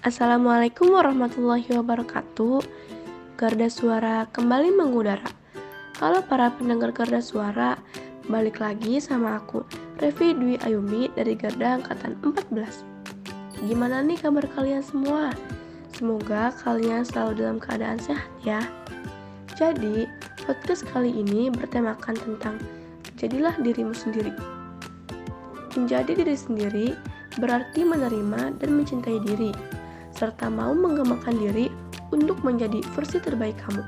Assalamualaikum warahmatullahi wabarakatuh. Garda Suara kembali mengudara. Halo para pendengar Garda Suara, balik lagi sama aku, Revi Dwi Ayumi dari Garda Angkatan 14. Gimana nih kabar kalian semua? Semoga kalian selalu dalam keadaan sehat ya. Jadi, podcast kali ini bertemakan tentang jadilah dirimu sendiri. Menjadi diri sendiri berarti menerima dan mencintai diri serta mau mengembangkan diri untuk menjadi versi terbaik kamu.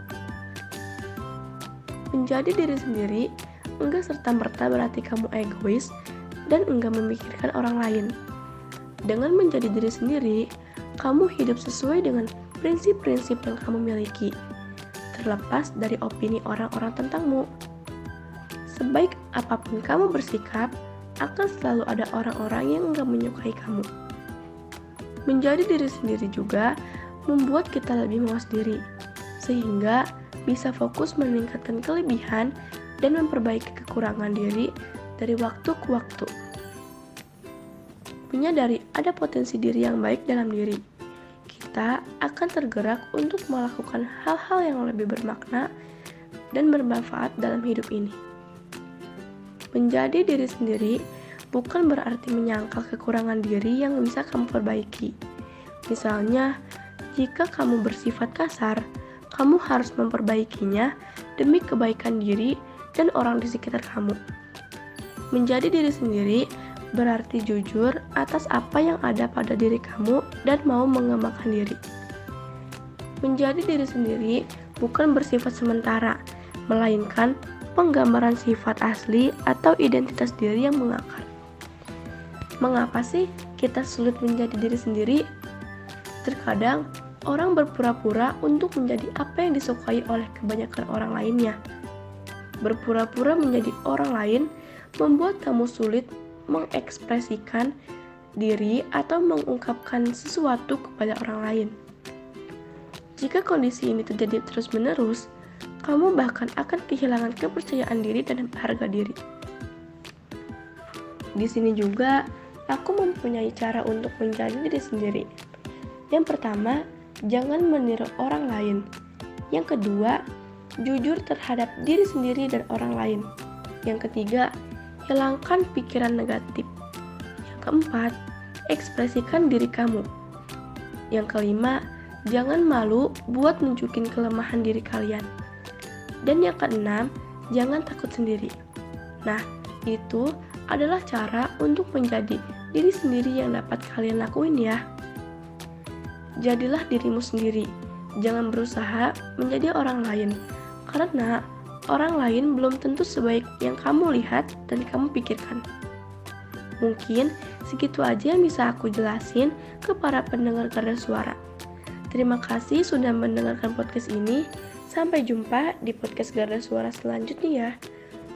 Menjadi diri sendiri enggak serta-merta berarti kamu egois dan enggak memikirkan orang lain. Dengan menjadi diri sendiri, kamu hidup sesuai dengan prinsip-prinsip yang kamu miliki, terlepas dari opini orang-orang tentangmu. Sebaik apa pun kamu bersikap, akan selalu ada orang-orang yang enggak menyukai kamu. Menjadi diri sendiri juga membuat kita lebih mawas diri, sehingga bisa fokus meningkatkan kelebihan dan memperbaiki kekurangan diri dari waktu ke waktu. Menyadari ada potensi diri yang baik dalam diri, kita akan tergerak untuk melakukan hal-hal yang lebih bermakna dan bermanfaat dalam hidup ini. Menjadi diri sendiri bukan berarti menyangkal kekurangan diri yang bisa kamu perbaiki. Misalnya, jika kamu bersifat kasar, kamu harus memperbaikinya demi kebaikan diri dan orang di sekitar kamu. Menjadi diri sendiri berarti jujur atas apa yang ada pada diri kamu dan mau mengembangkan diri. Menjadi diri sendiri bukan bersifat sementara, melainkan penggambaran sifat asli atau identitas diri yang mengakar. Mengapa sih kita sulit menjadi diri sendiri? Terkadang orang berpura-pura untuk menjadi apa yang disukai oleh kebanyakan orang lainnya. Berpura-pura menjadi orang lain membuat kamu sulit mengekspresikan diri atau mengungkapkan sesuatu kepada orang lain. Jika kondisi ini terjadi terus-menerus, kamu bahkan akan kehilangan kepercayaan diri dan harga diri. Di sini juga aku mempunyai cara untuk menjadi diri sendiri. Yang pertama, jangan meniru orang lain. Yang kedua, jujur terhadap diri sendiri dan orang lain. Yang ketiga, hilangkan pikiran negatif. Yang keempat, ekspresikan diri kamu. Yang kelima, jangan malu buat nunjukin kelemahan diri kalian. Dan yang keenam, jangan takut sendiri. Nah, itu adalah cara untuk menjadi diri sendiri yang dapat kalian lakuin ya. Jadilah dirimu sendiri, jangan berusaha menjadi orang lain, karena orang lain belum tentu sebaik yang kamu lihat dan kamu pikirkan. Mungkin segitu aja yang bisa aku jelasin ke para pendengar karya suara. Terima kasih sudah mendengarkan podcast ini. Sampai jumpa di podcast Garda Suara selanjutnya ya.